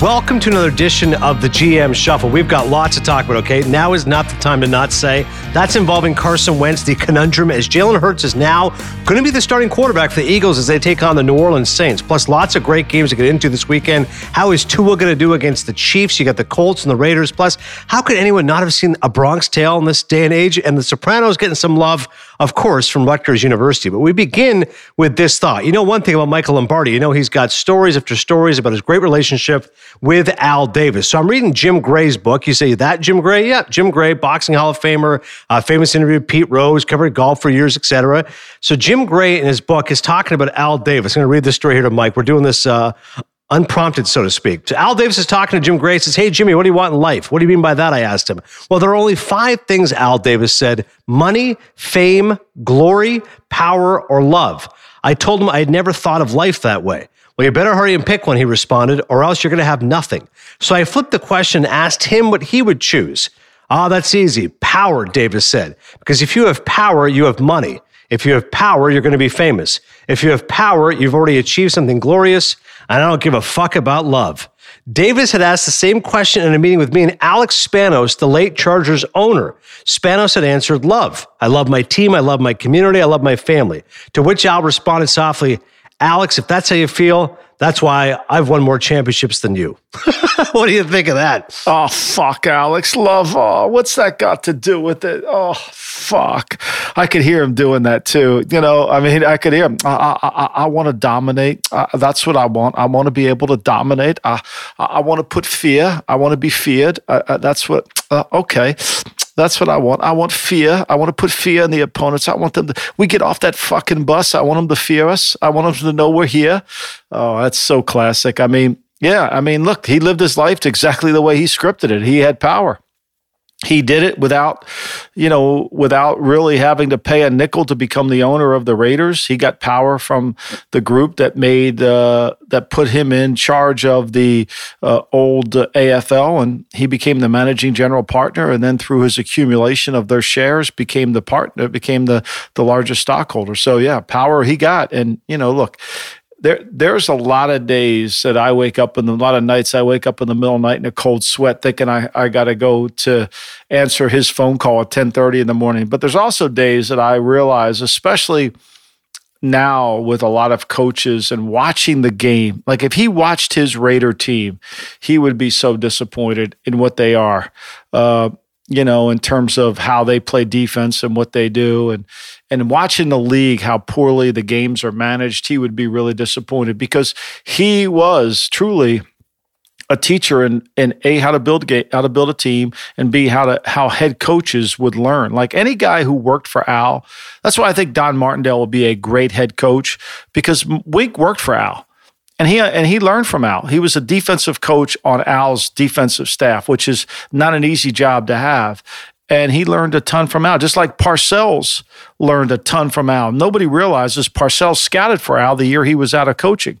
Welcome to another edition of the GM Shuffle. We've got lots to talk about, okay? Now is not the time to not say. That's involving Carson Wentz, the conundrum, as Jalen Hurts is now going to be the starting quarterback for the Eagles as they take on the New Orleans Saints. Plus, lots of great games to get into this weekend. How is Tua going to do against the Chiefs? You got the Colts and the Raiders. Plus, how could anyone not have seen a Bronx Tale in this day and age? And the Sopranos getting some love, of course, from Rutgers University. But we begin with this thought. You know, one thing about Michael Lombardi, you know, he's got stories after stories about his great relationship with Al Davis. So I'm reading Jim Gray's book. You say that Jim Gray? Yeah, Jim Gray, boxing Hall of Famer, uh, famous interview Pete Rose, covered golf for years, etc. So Jim Gray in his book is talking about Al Davis. I'm going to read this story here to Mike. We're doing this uh, unprompted, so to speak. So Al Davis is talking to Jim Gray. Says, "Hey Jimmy, what do you want in life? What do you mean by that?" I asked him. Well, there are only five things Al Davis said: money, fame, glory, power, or love. I told him I had never thought of life that way. Well, you better hurry and pick one, he responded, or else you're going to have nothing. So I flipped the question and asked him what he would choose. Ah, oh, that's easy. Power, Davis said. Because if you have power, you have money. If you have power, you're going to be famous. If you have power, you've already achieved something glorious, and I don't give a fuck about love. Davis had asked the same question in a meeting with me and Alex Spanos, the late Chargers owner. Spanos had answered, Love. I love my team. I love my community. I love my family. To which Al responded softly, Alex, if that's how you feel, that's why I've won more championships than you. what do you think of that? Oh, fuck, Alex. Love. Oh, what's that got to do with it? Oh, fuck. I could hear him doing that too. You know, I mean, I could hear him. I, I, I, I want to dominate. Uh, that's what I want. I want to be able to dominate. I, I want to put fear. I want to be feared. Uh, uh, that's what, uh, okay. That's what I want. I want fear. I want to put fear in the opponents. I want them to, we get off that fucking bus. I want them to fear us. I want them to know we're here. Oh, that's so classic. I mean, yeah, I mean, look, he lived his life exactly the way he scripted it. He had power he did it without, you know, without really having to pay a nickel to become the owner of the Raiders. He got power from the group that made uh, that put him in charge of the uh, old AFL, and he became the managing general partner. And then through his accumulation of their shares, became the partner, became the the largest stockholder. So yeah, power he got. And you know, look, there there's a lot of days that I wake up and a lot of nights I wake up in the middle of the night in a cold sweat thinking I, I gotta go to answer his phone call at 1030 in the morning. But there's also days that I realize, especially now with a lot of coaches and watching the game, like if he watched his Raider team, he would be so disappointed in what they are. Uh, you know, in terms of how they play defense and what they do. And and watching the league, how poorly the games are managed, he would be really disappointed because he was truly a teacher in, in a how to build game, how to build a team and b how to how head coaches would learn like any guy who worked for al that's why i think don martindale will be a great head coach because wink worked for al and he and he learned from Al. He was a defensive coach on Al's defensive staff, which is not an easy job to have and he learned a ton from Al, just like Parcells learned a ton from Al. Nobody realizes Parcells scouted for Al the year he was out of coaching.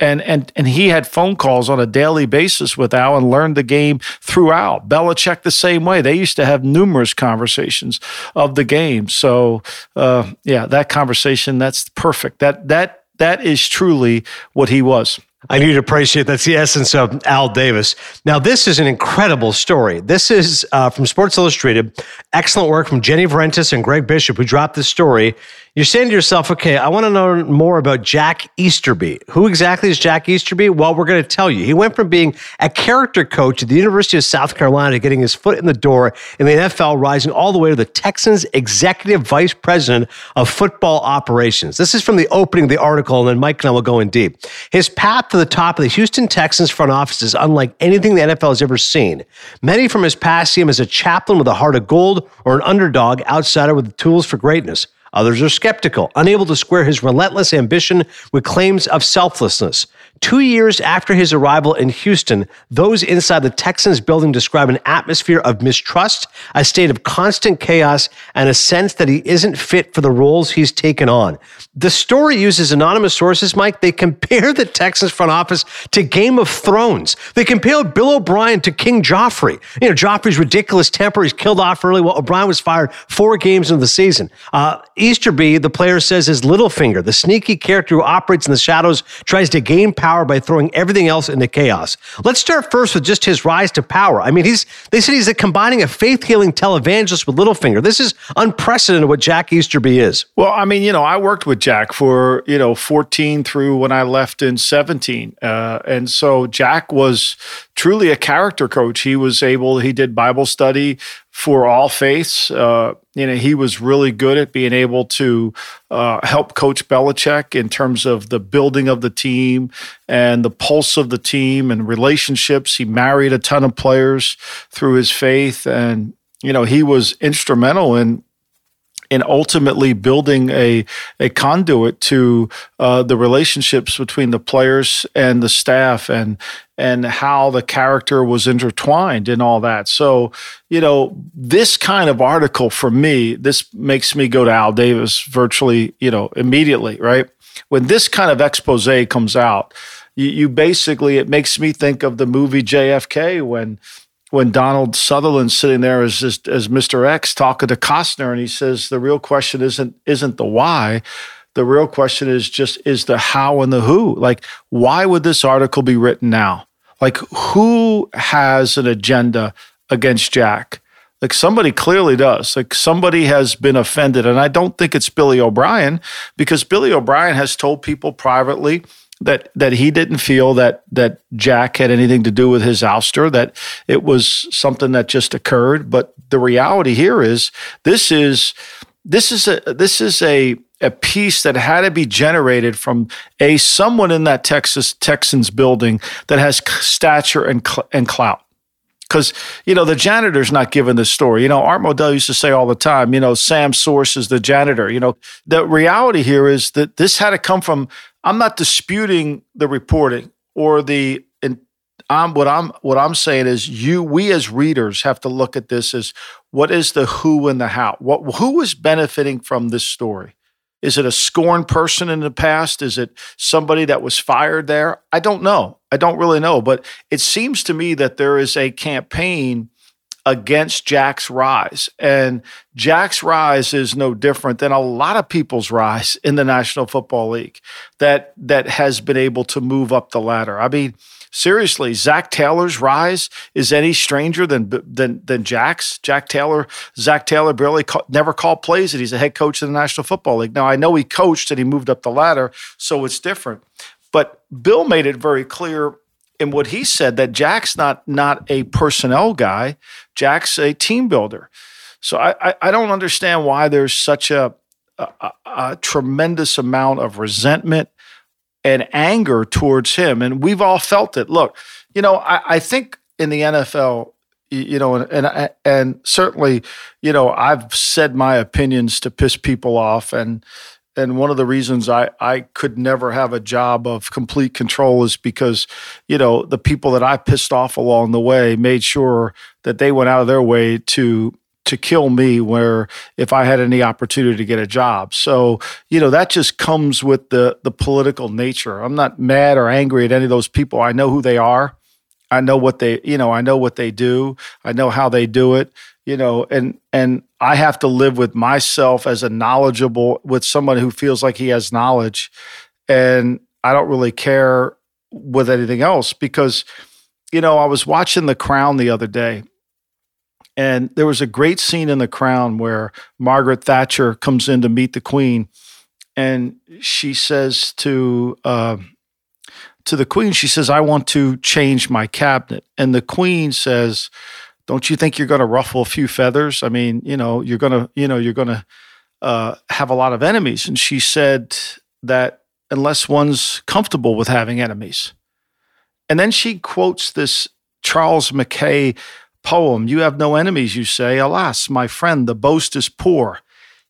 And, and, and he had phone calls on a daily basis with Al and learned the game throughout. Belichick the same way. They used to have numerous conversations of the game. So uh, yeah, that conversation that's perfect. That that that is truly what he was. I need to appreciate that's the essence of Al Davis. Now, this is an incredible story. This is uh, from Sports Illustrated. Excellent work from Jenny Vrentas and Greg Bishop, who dropped this story you're saying to yourself, okay, I want to know more about Jack Easterby. Who exactly is Jack Easterby? Well, we're going to tell you. He went from being a character coach at the University of South Carolina getting his foot in the door in the NFL, rising all the way to the Texans executive vice president of football operations. This is from the opening of the article, and then Mike and I will go in deep. His path to the top of the Houston Texans front office is unlike anything the NFL has ever seen. Many from his past see him as a chaplain with a heart of gold or an underdog outsider with the tools for greatness. Others are skeptical, unable to square his relentless ambition with claims of selflessness. Two years after his arrival in Houston, those inside the Texans building describe an atmosphere of mistrust, a state of constant chaos, and a sense that he isn't fit for the roles he's taken on. The story uses anonymous sources, Mike. They compare the Texans front office to Game of Thrones. They compare Bill O'Brien to King Joffrey. You know, Joffrey's ridiculous temper. He's killed off early while O'Brien was fired four games into the season. Uh, Easterby, the player says, is Littlefinger, the sneaky character who operates in the shadows, tries to gain power by throwing everything else into chaos. Let's start first with just his rise to power. I mean, he's they said he's a combining a faith healing televangelist with Littlefinger. This is unprecedented what Jack Easterby is. Well, I mean, you know, I worked with Jack for, you know, 14 through when I left in 17. Uh, and so Jack was truly a character coach. He was able, he did Bible study for all faiths. Uh, you know, he was really good at being able to uh, help Coach Belichick in terms of the building of the team and the pulse of the team and relationships. He married a ton of players through his faith, and you know, he was instrumental in in ultimately building a a conduit to uh, the relationships between the players and the staff and and how the character was intertwined and all that. So, you know, this kind of article for me, this makes me go to Al Davis virtually, you know, immediately, right? When this kind of expose comes out, you, you basically it makes me think of the movie JFK when when Donald Sutherland's sitting there as, as, as Mr. X talking to Costner, and he says the real question isn't isn't the why, the real question is just is the how and the who. Like, why would this article be written now? Like, who has an agenda against Jack? Like somebody clearly does. Like somebody has been offended, and I don't think it's Billy O'Brien because Billy O'Brien has told people privately that that he didn't feel that that Jack had anything to do with his ouster, that it was something that just occurred. But the reality here is this is this is a this is a a piece that had to be generated from a someone in that Texas Texans building that has stature and cl- and clout because you know the janitor's not giving the story. You know, Art Modell used to say all the time, you know, Sam Source is the janitor. You know, the reality here is that this had to come from. I'm not disputing the reporting or the. And I'm what I'm what I'm saying is you we as readers have to look at this as what is the who and the how. What who is benefiting from this story? Is it a scorned person in the past? Is it somebody that was fired there? I don't know. I don't really know. But it seems to me that there is a campaign against Jack's rise. And Jack's rise is no different than a lot of people's rise in the National Football League that that has been able to move up the ladder. I mean, seriously, Zac Taylor's rise is any stranger than than than Jack's. Jack Taylor, Zac Taylor barely never called plays, and he's a head coach in the National Football League. Now I know he coached and he moved up the ladder, so it's different. But Bill made it very clear in what he said that Jack's not not a personnel guy. Jack's a team builder. So I I, I don't understand why there's such a, a, a tremendous amount of resentment and anger towards him. And we've all felt it. Look, you know, I, I think in the NFL, you know, and, and and certainly, you know, I've said my opinions to piss people off, and and one of the reasons I I could never have a job of complete control is because, you know, the people that I pissed off along the way made sure that they went out of their way to to kill me where if I had any opportunity to get a job. So, you know, that just comes with the the political nature. I'm not mad or angry at any of those people. I know who they are. I know what they, you know, I know what they do. I know how they do it, you know, and and I have to live with myself as a knowledgeable with someone who feels like he has knowledge and I don't really care with anything else because you know, I was watching The Crown the other day and there was a great scene in The Crown where Margaret Thatcher comes in to meet the Queen, and she says to uh, to the Queen, she says, "I want to change my cabinet," and the Queen says, "Don't you think you're going to ruffle a few feathers? I mean, you know, you're going to, you know, you're going to uh, have a lot of enemies." And she said that unless one's comfortable with having enemies, and then she quotes this Charles Mackay poem, You have no enemies, you say. Alas, my friend, the boast is poor.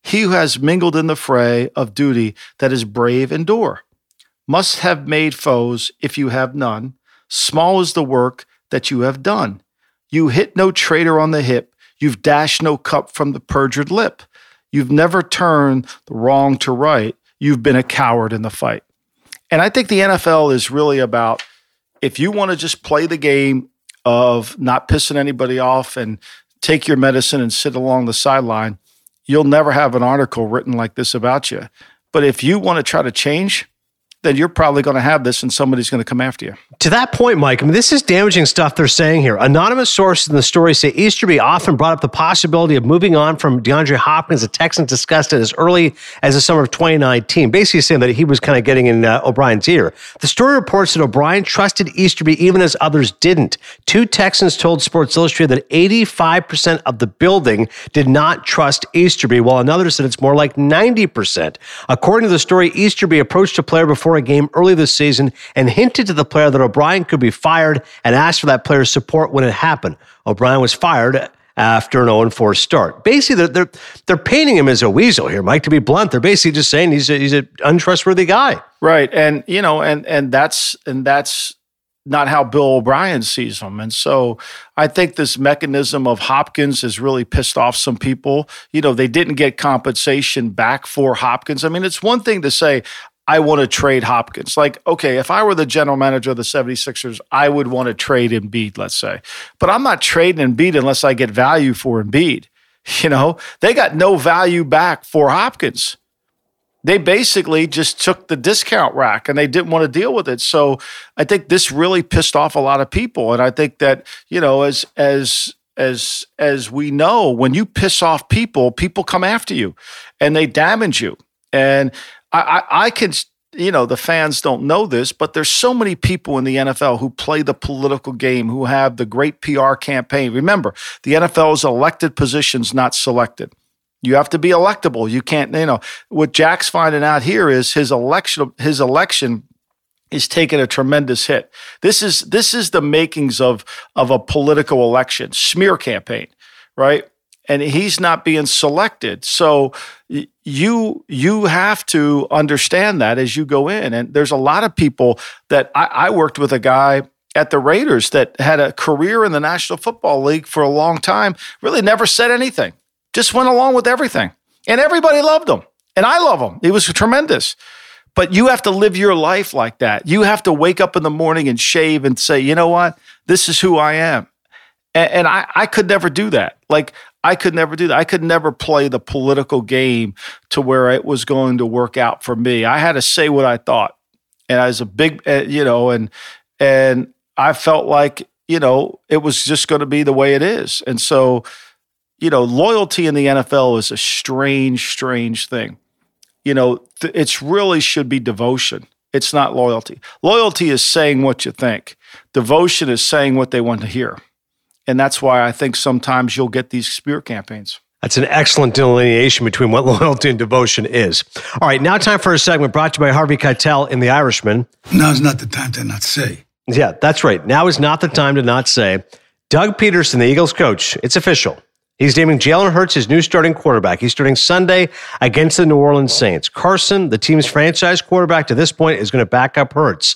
He who has mingled in the fray of duty that is brave endure. must have made foes if you have none. Small is the work that you have done. You hit no traitor on the hip. You've dashed no cup from the perjured lip. You've never turned the wrong to right. You've been a coward in the fight. And I think the NFL is really about if you want to just play the game of not pissing anybody off and take your medicine and sit along the sideline, you'll never have an article written like this about you. But if you want to try to change, then you're probably going to have this and somebody's going to come after you. To that point, Mike, I mean, this is damaging stuff they're saying here. Anonymous sources in the story say Easterby often brought up the possibility of moving on from DeAndre Hopkins. The Texans discussed it as early as the summer of 2019, basically saying that he was kind of getting in uh, O'Brien's ear. The story reports that O'Brien trusted Easterby even as others didn't. Two Texans told Sports Illustrated that 85% of the building did not trust Easterby, while another said it's more like 90%. According to the story, Easterby approached a player before a game early this season and hinted to the player that O'Brien could be fired and asked for that player's support when it happened. O'Brien was fired after an 0 4 start. Basically, they're, they're, they're painting him as a weasel here, Mike, to be blunt. They're basically just saying he's he's an untrustworthy guy. Right. And, you know, and, and that's, and that's, not how Bill O'Brien sees them. And so I think this mechanism of Hopkins has really pissed off some people. You know, they didn't get compensation back for Hopkins. I mean, it's one thing to say, I want to trade Hopkins. Like, okay, if I were the general manager of the 76ers, I would want to trade Embiid, let's say. But I'm not trading Embiid unless I get value for Embiid. You know, they got no value back for Hopkins. They basically just took the discount rack and they didn't want to deal with it. So I think this really pissed off a lot of people. And I think that, you know, as as as as we know, when you piss off people, people come after you and they damage you. And I, I, I can, you know, the fans don't know this, but there's so many people in the NFL who play the political game, who have the great PR campaign. Remember, the NFL is elected positions, not selected. You have to be electable. You can't, you know, what Jack's finding out here is his election, his election is taking a tremendous hit. This is this is the makings of of a political election, smear campaign, right? And he's not being selected. So you you have to understand that as you go in. And there's a lot of people that I, I worked with a guy at the Raiders that had a career in the National Football League for a long time, really never said anything, just went along with everything. And everybody loved him. And I love him. He was tremendous. But you have to live your life like that. You have to wake up in the morning and shave and say, you know what? This is who I am. And, and I, I could never do that. Like, I could never do that. I could never play the political game to where it was going to work out for me. I had to say what I thought, and I was a big, uh, you know, and and I felt like you know it was just going to be the way it is, and so you know, loyalty in the NFL is a strange, strange thing. You know, th- it's really should be devotion. It's not loyalty. Loyalty is saying what you think. Devotion is saying what they want to hear. And that's why I think sometimes you'll get these spirit campaigns. That's an excellent delineation between what loyalty and devotion is. All right, now time for a segment brought to you by Harvey Keitel in The Irishman. Now is not the time to not say. Yeah, that's right. Now is not the time to not say. Doug Pederson, the Eagles coach, it's official. He's naming Jalen Hurts his new starting quarterback. He's starting Sunday against the New Orleans Saints. Carson, the team's franchise quarterback to this point, is going to back up Hurts.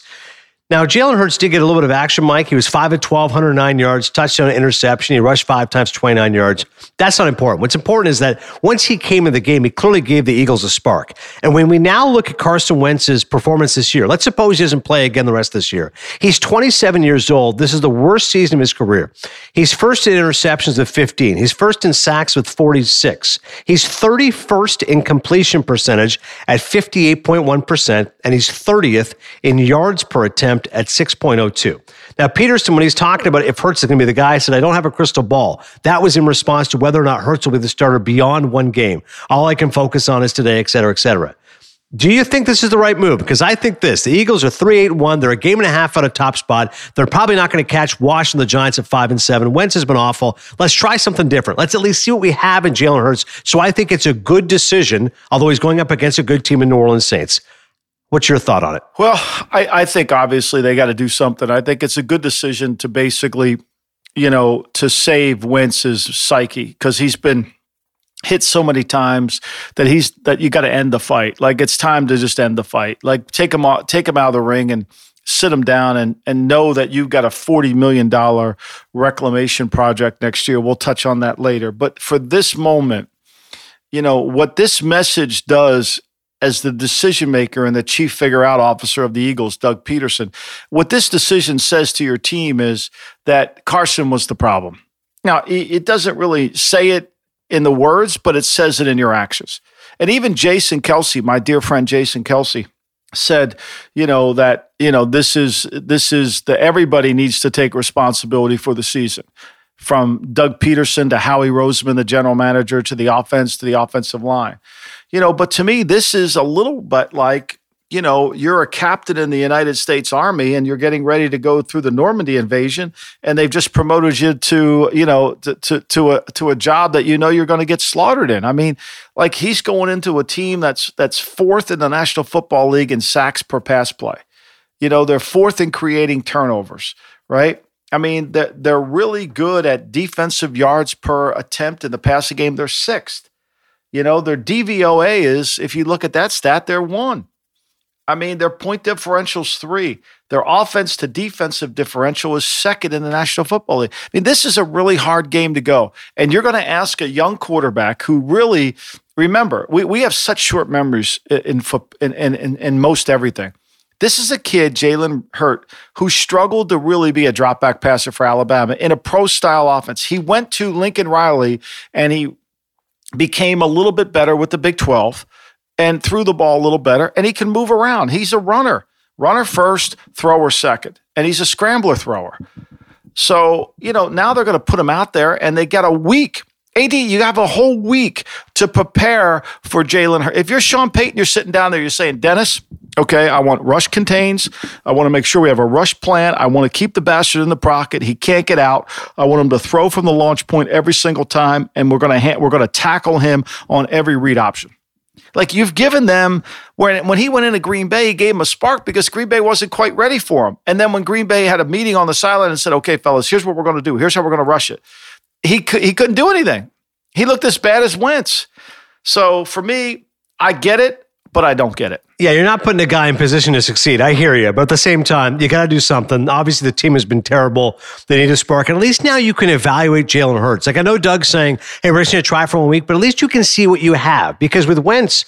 Now, Jalen Hurts did get a little bit of action, Mike. He was 5 at 12, 109 yards, touchdown, interception. He rushed five times, 29 yards. That's not important. What's important is that once he came in the game, he clearly gave the Eagles a spark. And when we now look at Carson Wentz's performance this year, let's suppose he doesn't play again the rest of this year. He's 27 years old. This is the worst season of his career. He's first in interceptions with 15. He's first in sacks with 46. He's 31st in completion percentage at 58.1%, and he's 30th in yards per attempt at 6.02. Now, Pederson, when he's talking about if Hurts is going to be the guy, said, I don't have a crystal ball. That was in response to whether or not Hurts will be the starter beyond one game. All I can focus on is today, et cetera, et cetera. Do you think this is the right move? Because I think this. The Eagles are 3 8 1. They're a game and a half out of top spot. They're probably not going to catch Washington, the Giants at 5 and 7. Wentz has been awful. Let's try something different. Let's at least see what we have in Jalen Hurts. So I think it's a good decision, although he's going up against a good team in New Orleans Saints. What's your thought on it? Well, I, I think obviously they got to do something. I think it's a good decision to basically, you know, to save Wentz's psyche because he's been hit so many times that he's that you got to end the fight. Like it's time to just end the fight. Like take him out, take him out of the ring and sit him down and and know that you've got a forty million dollar reclamation project next year. We'll touch on that later. But for this moment, you know what this message does as the decision maker and the chief figure out officer of the Eagles, Doug Pederson. what this decision says to your team is that Carson was the problem. Now, it doesn't really say it in the words, but it says it in your actions. And even Jason Kelce, my dear friend Jason Kelce, said, you know, that, you know, this is this is the everybody needs to take responsibility for the season. From Doug Pederson to Howie Roseman, the general manager, to the offense, to the offensive line. You know, but to me, this is a little bit like you know, you're a captain in the United States Army and you're getting ready to go through the Normandy invasion, and they've just promoted you to, you know, to to, to a to a job that you know you're going to get slaughtered in. I mean, like he's going into a team that's that's fourth in the National Football League in sacks per pass play. You know, they're fourth in creating turnovers, right? I mean, they're, they're really good at defensive yards per attempt in the passing game. They're sixth. You know, their DVOA is, if you look at that stat, they're one. I mean, their point differential's three. Their offense to defensive differential is second in the National Football League. I mean, this is a really hard game to go. And you're going to ask a young quarterback who really, remember, we, we have such short memories in, in, in, in, in most everything. This is a kid, Jalen Hurt, who struggled to really be a drop back passer for Alabama in a pro style offense. He went to Lincoln Riley and he became a little bit better with the Big 12 and threw the ball a little better, and he can move around. He's a runner, runner first, thrower second, and he's a scrambler thrower. So, you know, now they're going to put him out there, and they got a week. AD, you have a whole week to prepare for Jalen If you're Sean Payton, you're sitting down there, you're saying, Dennis, okay, I want rush contains. I want to make sure we have a rush plan. I want to keep the bastard in the pocket. He can't get out. I want him to throw from the launch point every single time, and we're going to ha- we're to tackle him on every read option. Like you've given them when when he went into Green Bay, he gave him a spark because Green Bay wasn't quite ready for him. And then when Green Bay had a meeting on the sideline and said, "Okay, fellas, here's what we're going to do. Here's how we're going to rush it," he he couldn't do anything. He looked as bad as Wentz. So for me, I get it, but I don't get it. Yeah, you're not putting a guy in position to succeed. I hear you. But at the same time, you got to do something. Obviously, the team has been terrible. They need a spark. And at least now you can evaluate Jalen Hurts. Like I know Doug's saying, hey, we're just going to try for one week, but at least you can see what you have. Because with Wentz,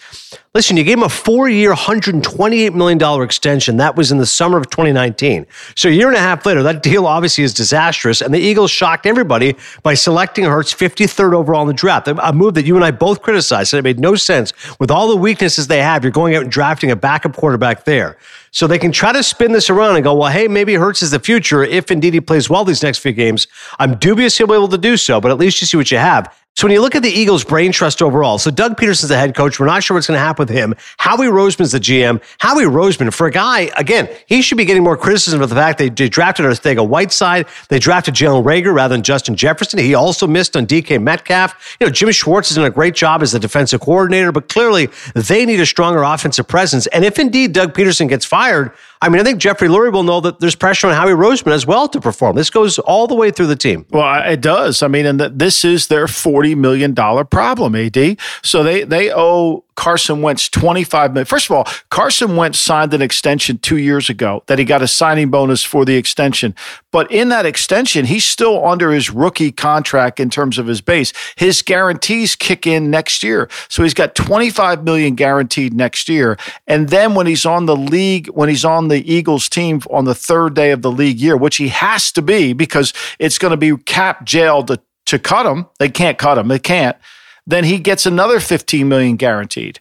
Listen, you gave him a four year, $128 million extension. That was in the summer of 2019. So a year and a half later, that deal obviously is disastrous. And the Eagles shocked everybody by selecting Hurts 53rd overall in the draft, a move that you and I both criticized. And it made no sense. With all the weaknesses they have, you're going out and drafting a backup quarterback there. So they can try to spin this around and go, well, hey, maybe Hurts is the future if indeed he plays well these next few games. I'm dubious he'll be able to do so, but at least you see what you have. So when you look at the Eagles' brain trust overall, so Doug Pederson's the head coach. We're not sure what's going to happen with him. Howie Roseman's the GM. Howie Roseman, for a guy, again, he should be getting more criticism for the fact they, they drafted Arcega Whiteside. They drafted Jalen Reagor rather than Justin Jefferson. He also missed on DK Metcalf. You know, Jimmy Schwartz has done a great job as the defensive coordinator, but clearly they need a stronger offensive presence. And if indeed Doug Pederson gets fired, I mean, I think Jeffrey Lurie will know that there's pressure on Howie Roseman as well to perform. This goes all the way through the team. Well, it does. I mean, and this is their $40 million problem, AD. So they, they owe Carson Wentz 25 million. First of all, Carson Wentz signed an extension two years ago that he got a signing bonus for the extension. But in that extension, he's still under his rookie contract in terms of his base. His guarantees kick in next year. So he's got 25 million guaranteed next year. And then when he's on the league, when he's on the Eagles team on the third day of the league year, which he has to be because it's going to be cap jail to, to cut him. They can't cut him. They can't then he gets another 15 million guaranteed.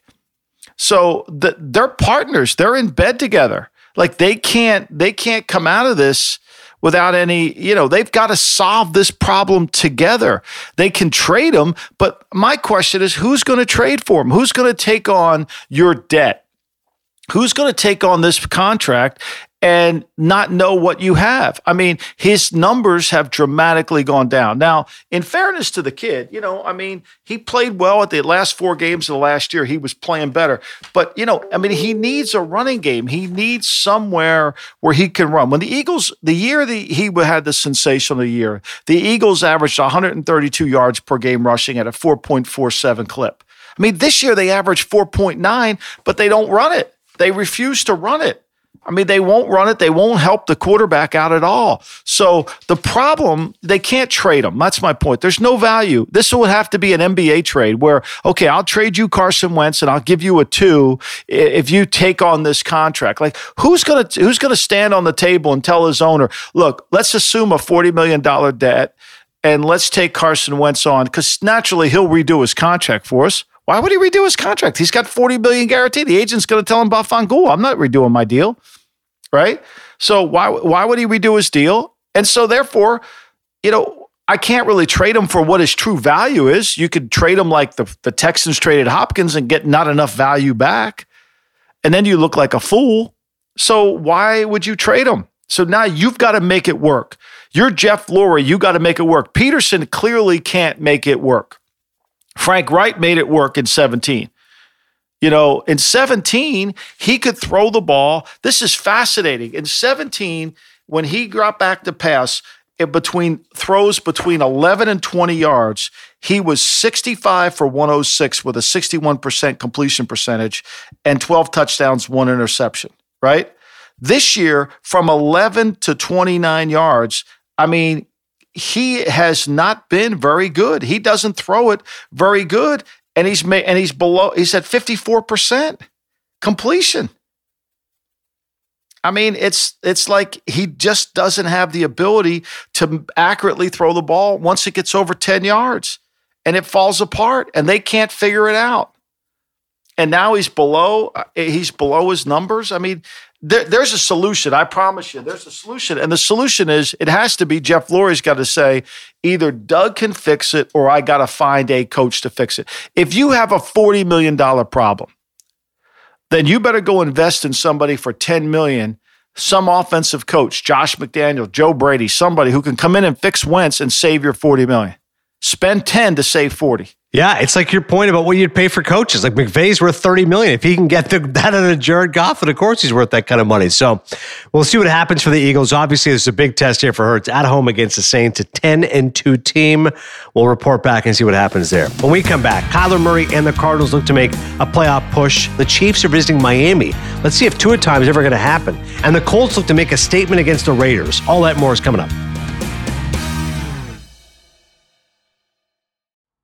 So the, they're partners. They're in bed together. Like they can't they can't come out of this without any, you know, they've got to solve this problem together. They can trade them, but my question is who's going to trade for them? Who's going to take on your debt? Who's going to take on this contract and not know what you have. I mean, his numbers have dramatically gone down. Now, in fairness to the kid, you know, I mean, he played well at the last four games of the last year. He was playing better. But, you know, I mean, he needs a running game. He needs somewhere where he can run. When the Eagles, the year the, he had the sensational year, the Eagles averaged 132 yards per game rushing at a 4.47 clip. I mean, this year they averaged 4.9, but they don't run it. They refuse to run it. I mean, they won't run it. They won't help the quarterback out at all. So the problem, they can't trade them. That's my point. There's no value. This would have to be an NBA trade where, okay, I'll trade you Carson Wentz and I'll give you a two if you take on this contract. Like, who's gonna who's gonna stand on the table and tell his owner, look, let's assume a forty million dollar debt and let's take Carson Wentz on because naturally he'll redo his contract for us. Why would he redo his contract? He's got 40 billion guaranteed. The agent's going to tell him about Fangul. I'm not redoing my deal. Right? So why why would he redo his deal? And so therefore, you know, I can't really trade him for what his true value is. You could trade him like the, the Texans traded Hopkins and get not enough value back. And then you look like a fool. So why would you trade him? So now you've got to make it work. You're Jeff Lurie. You got to make it work. Pederson clearly can't make it work. Frank Reich made it work in 17. You know, in 17, he could throw the ball. This is fascinating. In 17, when he got back to pass, in between throws between 11 and 20 yards, he was 65 for 106 with a 61% completion percentage and 12 touchdowns, one interception, right? This year, from 11 to 29 yards, I mean, he has not been very good. He doesn't throw it very good, and he's ma- and he's below. He's at fifty four percent completion. I mean, it's it's like he just doesn't have the ability to accurately throw the ball once it gets over ten yards, and it falls apart, and they can't figure it out. And now he's below. Uh, he's below his numbers. I mean, there, there's a solution. I promise you, there's a solution. And the solution is it has to be Jeff Lurie's got to say either Doug can fix it or I got to find a coach to fix it. If you have a $40 million problem, then you better go invest in somebody for 10 million, some offensive coach, Josh McDaniel, Joe Brady, somebody who can come in and fix Wentz and save your 40 million. Spend 10 to save 40. Yeah, it's like your point about what you'd pay for coaches. Like McVay's worth thirty million. If he can get the, that out of Jared Goff, then of course he's worth that kind of money. So we'll see what happens for the Eagles. Obviously, there's a big test here for Hurts at home against the Saints, a ten and two team. We'll report back and see what happens there. When we come back, Kyler Murray and the Cardinals look to make a playoff push. The Chiefs are visiting Miami. Let's see if Tua time is ever going to happen. And the Colts look to make a statement against the Raiders. All that more is coming up.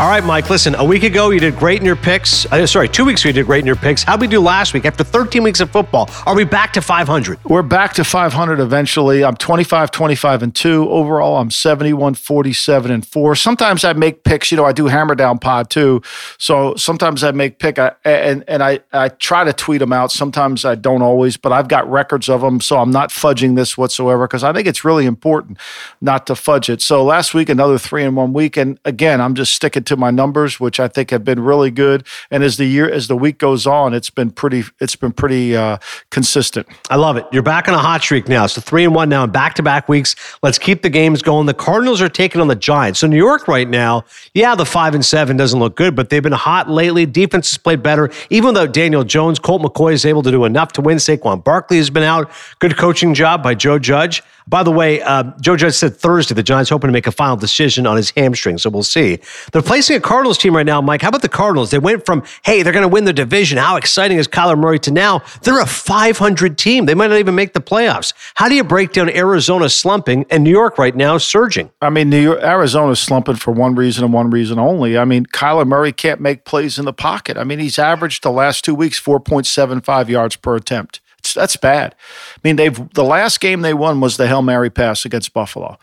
All right, Mike, listen, a week ago you did great in your picks. Uh, sorry, two weeks ago you did great in your picks. How'd we do last week after 13 weeks of football? Are we back to 500? We're back to 500 eventually. I'm 25, 25, and 2. Overall, I'm 71, 47, and 4. Sometimes I make picks. You know, I do Hammer Down Pod too. So sometimes I make pick, I, and, and I, I try to tweet them out. Sometimes I don't always, but I've got records of them. So I'm not fudging this whatsoever because I think it's really important not to fudge it. So last week, another three in one week. And again, I'm just sticking to my numbers, which I think have been really good. And as the year, as the week goes on, it's been pretty, it's been pretty uh, consistent. I love it. You're back on a hot streak now. So three and one now in back to back weeks. Let's keep the games going. The Cardinals are taking on the Giants. So New York right now, yeah, the five and seven doesn't look good, but they've been hot lately. Defense has played better. Even though Daniel Jones, Colt McCoy is able to do enough to win. Saquon Barkley has been out. Good coaching job by Joe Judge. By the way, uh, Joe Judge said Thursday the Giants hoping to make a final decision on his hamstring, so we'll see. They're placing a Cardinals team right now, Mike. How about the Cardinals? They went from hey, they're going to win the division. How exciting is Kyler Murray? To now they're a 500 team. They might not even make the playoffs. How do you break down Arizona slumping and New York right now surging? I mean, New York, Arizona's slumping for one reason and one reason only. I mean, Kyler Murray can't make plays in the pocket. I mean, he's averaged the last two weeks 4.75 yards per attempt. It's, that's bad. I mean, they've the last game they won was the Hail Mary pass against Buffalo.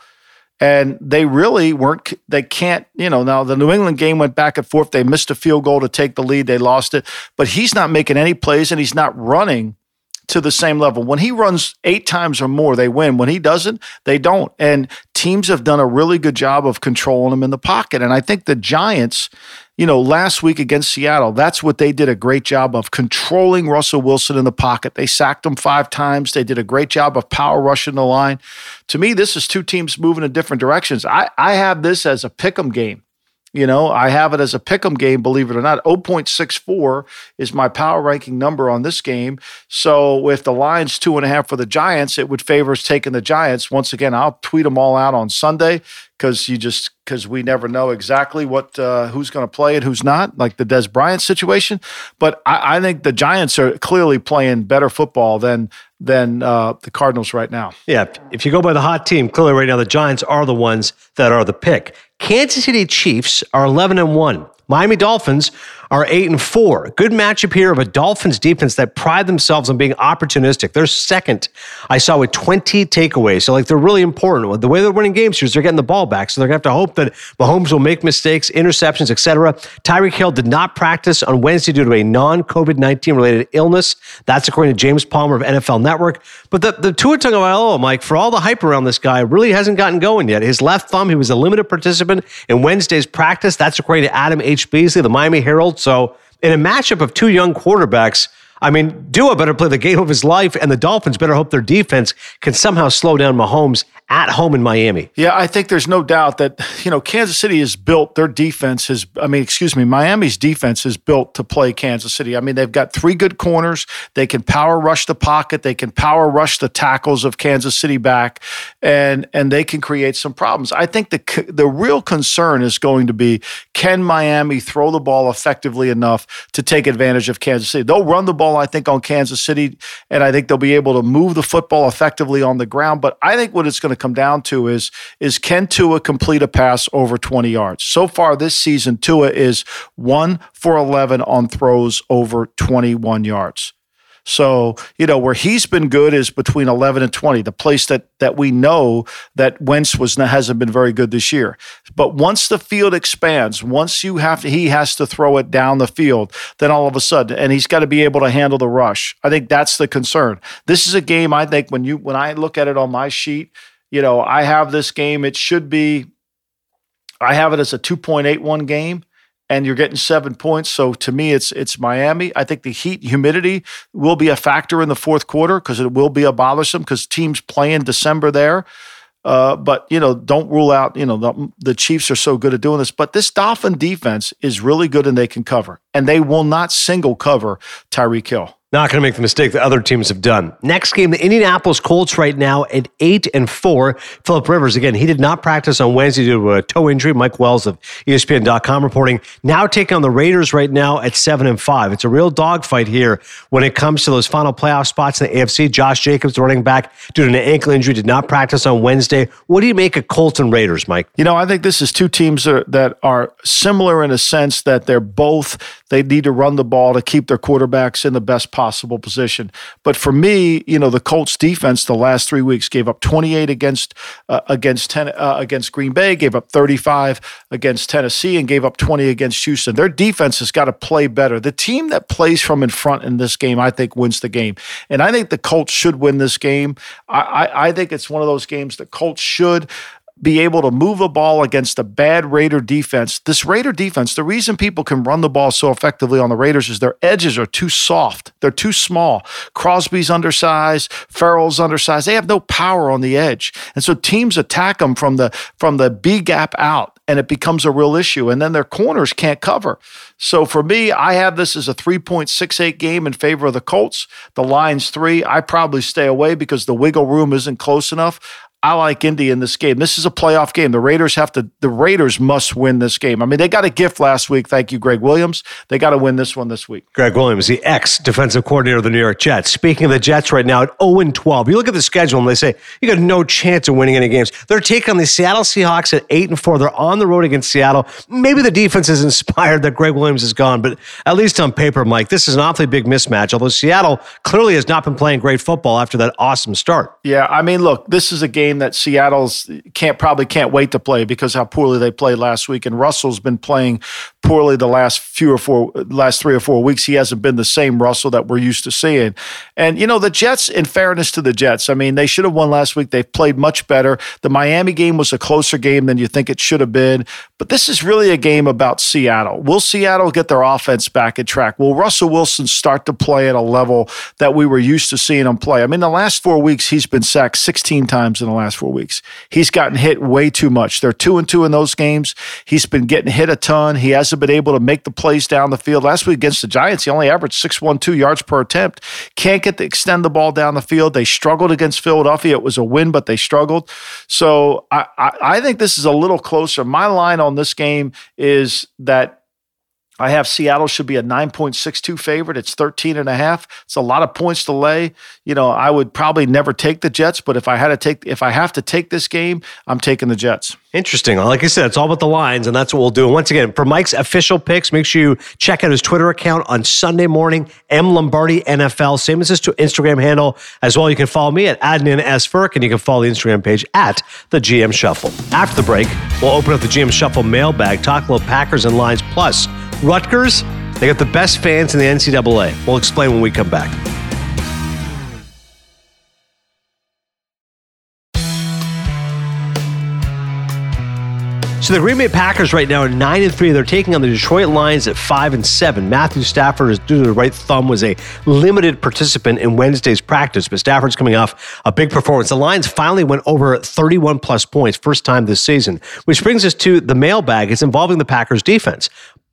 And they really weren't, they can't, you know, now the New England game went back and forth. They missed a field goal to take the lead. They lost it. But he's not making any plays and he's not running to the same level. When he runs eight times or more, they win. When he doesn't, they don't. And teams have done a really good job of controlling him in the pocket. And I think the Giants, you know, last week against Seattle, that's what they did a great job of controlling Russell Wilson in the pocket. They sacked him five times. They did a great job of power rushing the line. To me, this is two teams moving in different directions. I, I have this as a pick 'em game. You know, I have it as a pick 'em game, believe it or not. 0.64 is my power ranking number on this game. So if the line's two and a half for the Giants, it would favor us taking the Giants. Once again, I'll tweet them all out on Sunday because you just because we never know exactly what uh, who's going to play and who's not, like the Dez Bryant situation. But I, I, think the Giants are clearly playing better football than than uh, the Cardinals right now. Yeah, if you go by the hot team, clearly right now the Giants are the ones that are the pick. Kansas City Chiefs are 11 and 1. Miami Dolphins are 8 and 4. Good matchup here of a Dolphins defense that pride themselves on being opportunistic. They're second, I saw, with 20 takeaways. So, like, they're really important. The way they're winning games here is they're getting the ball back. So, they're going to have to hope that Mahomes will make mistakes, interceptions, etc. Tyreek Hill did not practice on Wednesday due to a non COVID 19 related illness. That's according to James Palmer of NFL Network. But the, the Tua Tagovailoa, Mike, for all the hype around this guy, really hasn't gotten going yet. His left thumb, he was a limited participant in Wednesday's practice. That's according to Adam H. Beasley, the Miami Herald. So, in a matchup of two young quarterbacks, I mean, Tua better play the game of his life, and the Dolphins better hope their defense can somehow slow down Mahomes at home in Miami. Yeah, I think there's no doubt that, you know, Kansas City is built, their defense is, I mean, excuse me, Miami's defense is built to play Kansas City. I mean, they've got three good corners. They can power rush the pocket. They can power rush the tackles of Kansas City back, and and they can create some problems. I think the the real concern is going to be can Miami throw the ball effectively enough to take advantage of Kansas City? They'll run the ball, I think, on Kansas City, and I think they'll be able to move the football effectively on the ground. But I think what it's going to come down to is is can Tua complete a pass over 20 yards? So far this season, Tua is one for 11 on throws over 21 yards. So, you know, where he's been good is between 11 and 20, the place that that we know that Wentz was hasn't been very good this year. But once the field expands, once you have to, he has to throw it down the field, then all of a sudden, and he's got to be able to handle the rush. I think that's the concern. This is a game I think when you when I look at it on my sheet, you know, I have this game. It should be, I have it as a 2.81 game and you're getting seven points. So to me, it's it's Miami. I think the heat, humidity will be a factor in the fourth quarter because it will be a bothersome because teams play in December there. Uh, but you know, don't rule out. You know, the, the Chiefs are so good at doing this. But this Dolphin defense is really good and they can cover, and they will not single cover Tyreek Hill. Not going to make the mistake that other teams have done. Next game, the Indianapolis Colts right now at eight and four. Philip Rivers again. He did not practice on Wednesday due to a toe injury. Mike Wells of ESPN.com reporting. Now taking on the Raiders right now at seven and five. It's a real dogfight here when it comes to those final playoff spots in the AFC. Josh Jacobs, running back, due to an ankle injury, did not practice on Wednesday. What do you make of Colts and Raiders, Mike? You know, I think this is two teams that are, that are similar in a sense that they're both they need to run the ball to keep their quarterbacks in the best possible position. But for me, you know, the Colts defense the last three weeks gave up 28 against uh, against ten, uh, against Green Bay, gave up 35 against Tennessee, and gave up 20 against Houston. Their defense has got to play better. The team that plays from in front in this game, I think, wins the game. And I think the Colts should win this game. I, I, I think it's one of those games the Colts should be able to move the ball against a bad Raider defense. This Raider defense, the reason people can run the ball so effectively on the Raiders is their edges are too soft. They're too small. Crosby's undersized, Ferrell's undersized. They have no power on the edge. And so teams attack them from the from the B gap out and it becomes a real issue. And then their corners can't cover. So for me, I have this as a 3.68 game in favor of the Colts. The line's three. I probably stay away because the wiggle room isn't close enough. I like Indy in this game. This is a playoff game. The Raiders have to, the Raiders must win this game. I mean, they got a gift last week. Thank you, Gregg Williams. They got to win this one this week. Gregg Williams, the ex defensive coordinator of the New York Jets. Speaking of the Jets right now at 0 12, you look at the schedule and they say you got no chance of winning any games. They're taking on the Seattle Seahawks at 8 and 4. They're on the road against Seattle. Maybe the defense is inspired that Gregg Williams is gone, but at least on paper, Mike, this is an awfully big mismatch. Although Seattle clearly has not been playing great football after that awesome start. Yeah, I mean, look, this is a game that Seattle's eh, can't probably can't wait to play because how poorly they played last week. And Russell's been playing poorly the last few or four last three or four weeks. He hasn't been the same Russell that we're used to seeing. And you know, the Jets, in fairness to the Jets, I mean, they should have won last week. They've played much better. The Miami game was a closer game than you think it should have been. But this is really a game about Seattle. Will Seattle get their offense back at track? Will Russell Wilson start to play at a level that we were used to seeing him play? I mean, the last four weeks, he's been sacked 16 times in the last four weeks. He's gotten hit way too much. They're two and two in those games. He's been getting hit a ton. He hasn't been able to make the plays down the field. Last week against the Giants, he only averaged 612 yards per attempt. Can't get to extend the ball down the field. They struggled against Philadelphia. It was a win, but they struggled. So I, I, I think this is a little closer. My line on this game is that I have Seattle should be a 9.62 favorite. It's 13 and a half. It's a lot of points to lay. You know, I would probably never take the Jets, but if I had to take if I have to take this game, I'm taking the Jets. Interesting. Like I said, it's all about the lines, and that's what we'll do. And once again, for Mike's official picks, make sure you check out his Twitter account on Sunday morning, M Lombardi NFL, same as his Instagram handle as well. You can follow me at Adnan S. Virk, and you can follow the Instagram page at the GM Shuffle. After the break, we'll open up the GM Shuffle mailbag, talk a little Packers and Lines Plus. Rutgers, they got the best fans in the NCAA. We'll explain when we come back. So the Green Bay Packers right now are nine and three. They're taking on the Detroit Lions at five and seven. Matthew Stafford, is due to the right thumb, was a limited participant in Wednesday's practice, but Stafford's coming off a big performance. The Lions finally went over 31 plus points, first time this season, which brings us to the mailbag. It's involving the Packers defense.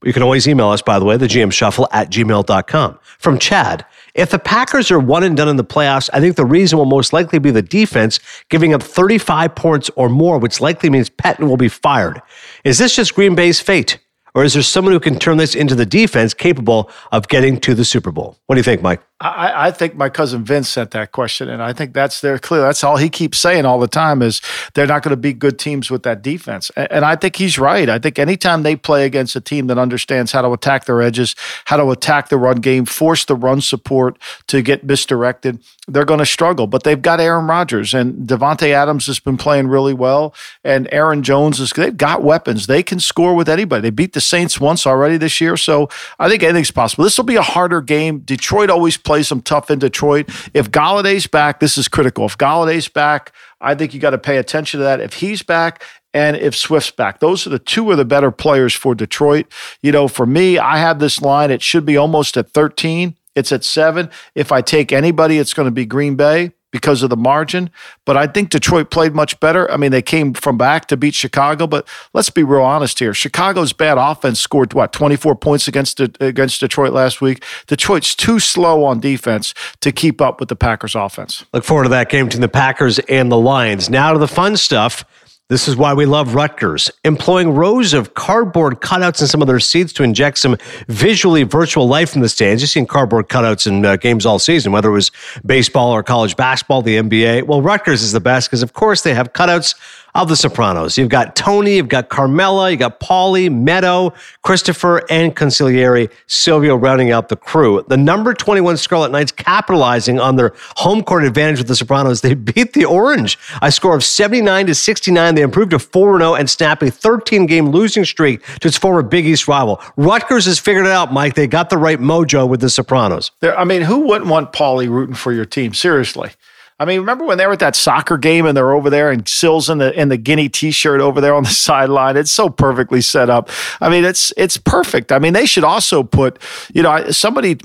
You can always email us, by the way, the GM Shuffle at gmail.com. From Chad, if the Packers are one and done in the playoffs, I think the reason will most likely be the defense giving up 35 points or more, which likely means Pettine will be fired. Is this just Green Bay's fate? Or is there someone who can turn this into the defense capable of getting to the Super Bowl? What do you think, Mike? I, I, think my cousin Vince sent that question, and I think that's there clear. That's all he keeps saying all the time is they're not going to be good teams with that defense, and, and, I think he's right. I think anytime they play against a team that understands how to attack their edges, how to attack the run game, force the run support to get misdirected, they're going to struggle. But they've got Aaron Rodgers and Davante Adams has been playing really well, and Aaron Jones is. They've got weapons. They can score with anybody. They beat the Saints once already this year, so I think anything's possible. This will be a harder game. Detroit always plays play some tough in Detroit. If Golladay's back, this is critical. If Golladay's back, I think you got to pay attention to that. If he's back, and if Swift's back. Those are the two of the better players for Detroit. You know, for me, I have this line. It should be almost at 13. It's at seven. If I take anybody, it's going to be Green Bay. Because of the margin. But I think Detroit played much better. I mean, they came from back to beat Chicago. But let's be real honest here. Chicago's bad offense scored what 24 points against against Detroit last week. Detroit's too slow on defense to keep up with the Packers offense. Look forward to that game between the Packers and the Lions. Now to the fun stuff. This is why we love Rutgers, employing rows of cardboard cutouts in some of their seats to inject some visually virtual life in the stands. You've seen cardboard cutouts in uh, games all season, whether it was baseball or college basketball, the NBA. Well, Rutgers is the best because, of course, they have cutouts of The Sopranos. You've got Tony, you've got Carmela, you've got Paulie, Meadow, Christopher, and Consigliere, Silvio rounding out the crew. The number 21 Scarlet Knights capitalizing on their home court advantage with The Sopranos. They beat the Orange a score of 79 to 69. They improved to 4 0 and oh snapped a 13 game losing streak to its former Big East rival. Rutgers has figured it out, Mike. They got the right mojo with The Sopranos. I mean, who wouldn't want Paulie rooting for your team? Seriously. I mean, remember when they were at that soccer game and they're over there and Sills in the in the guinea t-shirt over there on the sideline? It's so perfectly set up. I mean, it's it's perfect. I mean, they should also put, you know, somebody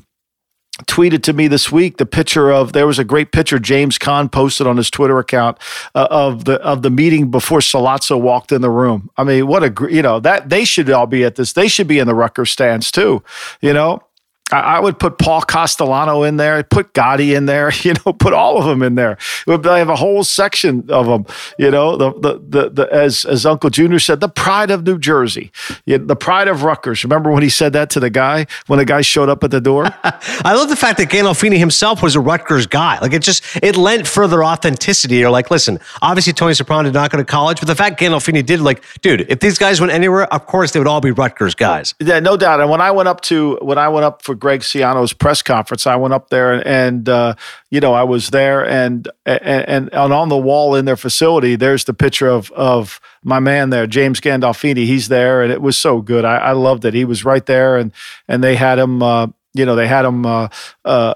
tweeted to me this week the picture of there was a great picture James Caan posted on his Twitter account uh, of the of the meeting before Sollozzo walked in the room. I mean, what a you know that they should all be at this. They should be in the Rutgers stands too. You know, I would put Paul Castellano in there, put Gotti in there, you know, put all of them in there. I have a whole section of them, you know, the, the, the, the as, as Uncle Junior said, the pride of New Jersey, the pride of Rutgers. Remember when he said that to the guy, when the guy showed up at the door? I love the fact that Gandolfini himself was a Rutgers guy. Like it just, it lent further authenticity. You're like, listen, obviously Tony Soprano did not go to college, but the fact Gandolfini did, like, dude, if these guys went anywhere, of course they would all be Rutgers guys. Yeah, no doubt. And when I went up to, when I went up for Greg Schiano's press conference. I went up there and, and uh, you know, I was there and, and, and on the wall in their facility, there's the picture of, of my man there, James Gandolfini. He's there and it was so good. I, I loved it. He was right there and, and they had him, uh, you know, they had him uh, uh,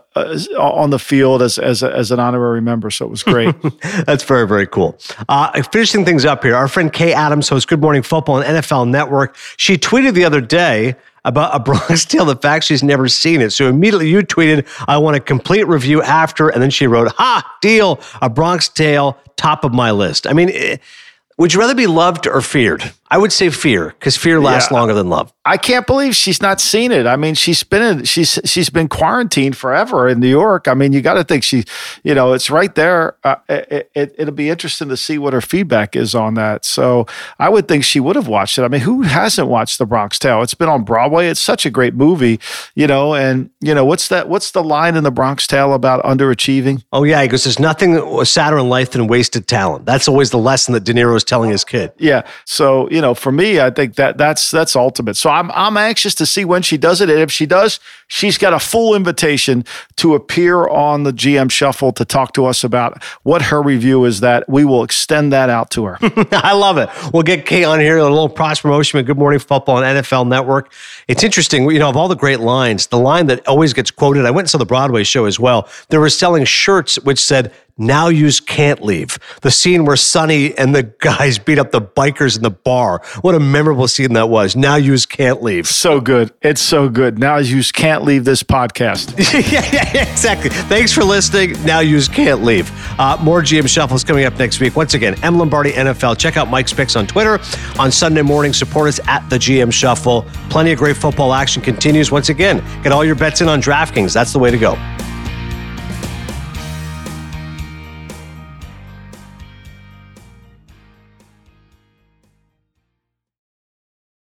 on the field as as, as an honorary member, so it was great. That's very very cool. Uh, finishing things up here, our friend Kay Adams hosts Good Morning Football on NFL Network. She tweeted the other day about a Bronx Tale, the fact she's never seen it. So immediately you tweeted, I want a complete review after. And then she wrote, Ha, deal, a Bronx Tale, top of my list. I mean, eh, would you rather be loved or feared? I would say fear because fear lasts yeah. longer than love. I can't believe she's not seen it. I mean, she's been in, she's she's been quarantined forever in New York. I mean, you got to think she, you know, it's right there. Uh, it, it, it'll be interesting to see what her feedback is on that. So I would think she would have watched it. I mean, who hasn't watched The Bronx Tale? It's been on Broadway. It's such a great movie, you know. And you know, what's that? What's the line in The Bronx Tale about underachieving? Oh yeah, he goes, "There's nothing sadder in life than wasted talent." That's always the lesson that De Niro is telling his kid. Yeah. So you know, for me, I think that that's that's ultimate. So I'm I'm anxious to see when she does it, and if she does, she's got a full invitation to appear on the GM Shuffle to talk to us about what her review is. That we will extend that out to her. I love it. We'll get Kay on here a little cross promotion with Good Morning Football on NFL Network. It's interesting, you know, of all the great lines, the line that always gets quoted. I went and saw the Broadway show as well. They were selling shirts which said now you can't leave. The scene where Sonny and the guys beat up the bikers in the bar. What a memorable scene that was. Now you can't leave. So good. It's so good. Now you can't leave this podcast. yeah, yeah, exactly. Thanks for listening. Now you can't leave. Uh, more GM Shuffles coming up next week. Once again, M. Lombardi NFL. Check out Mike's picks on Twitter. On Sunday morning, support us at the GM Shuffle. Plenty of great football action continues. Once again, get all your bets in on DraftKings. That's the way to go.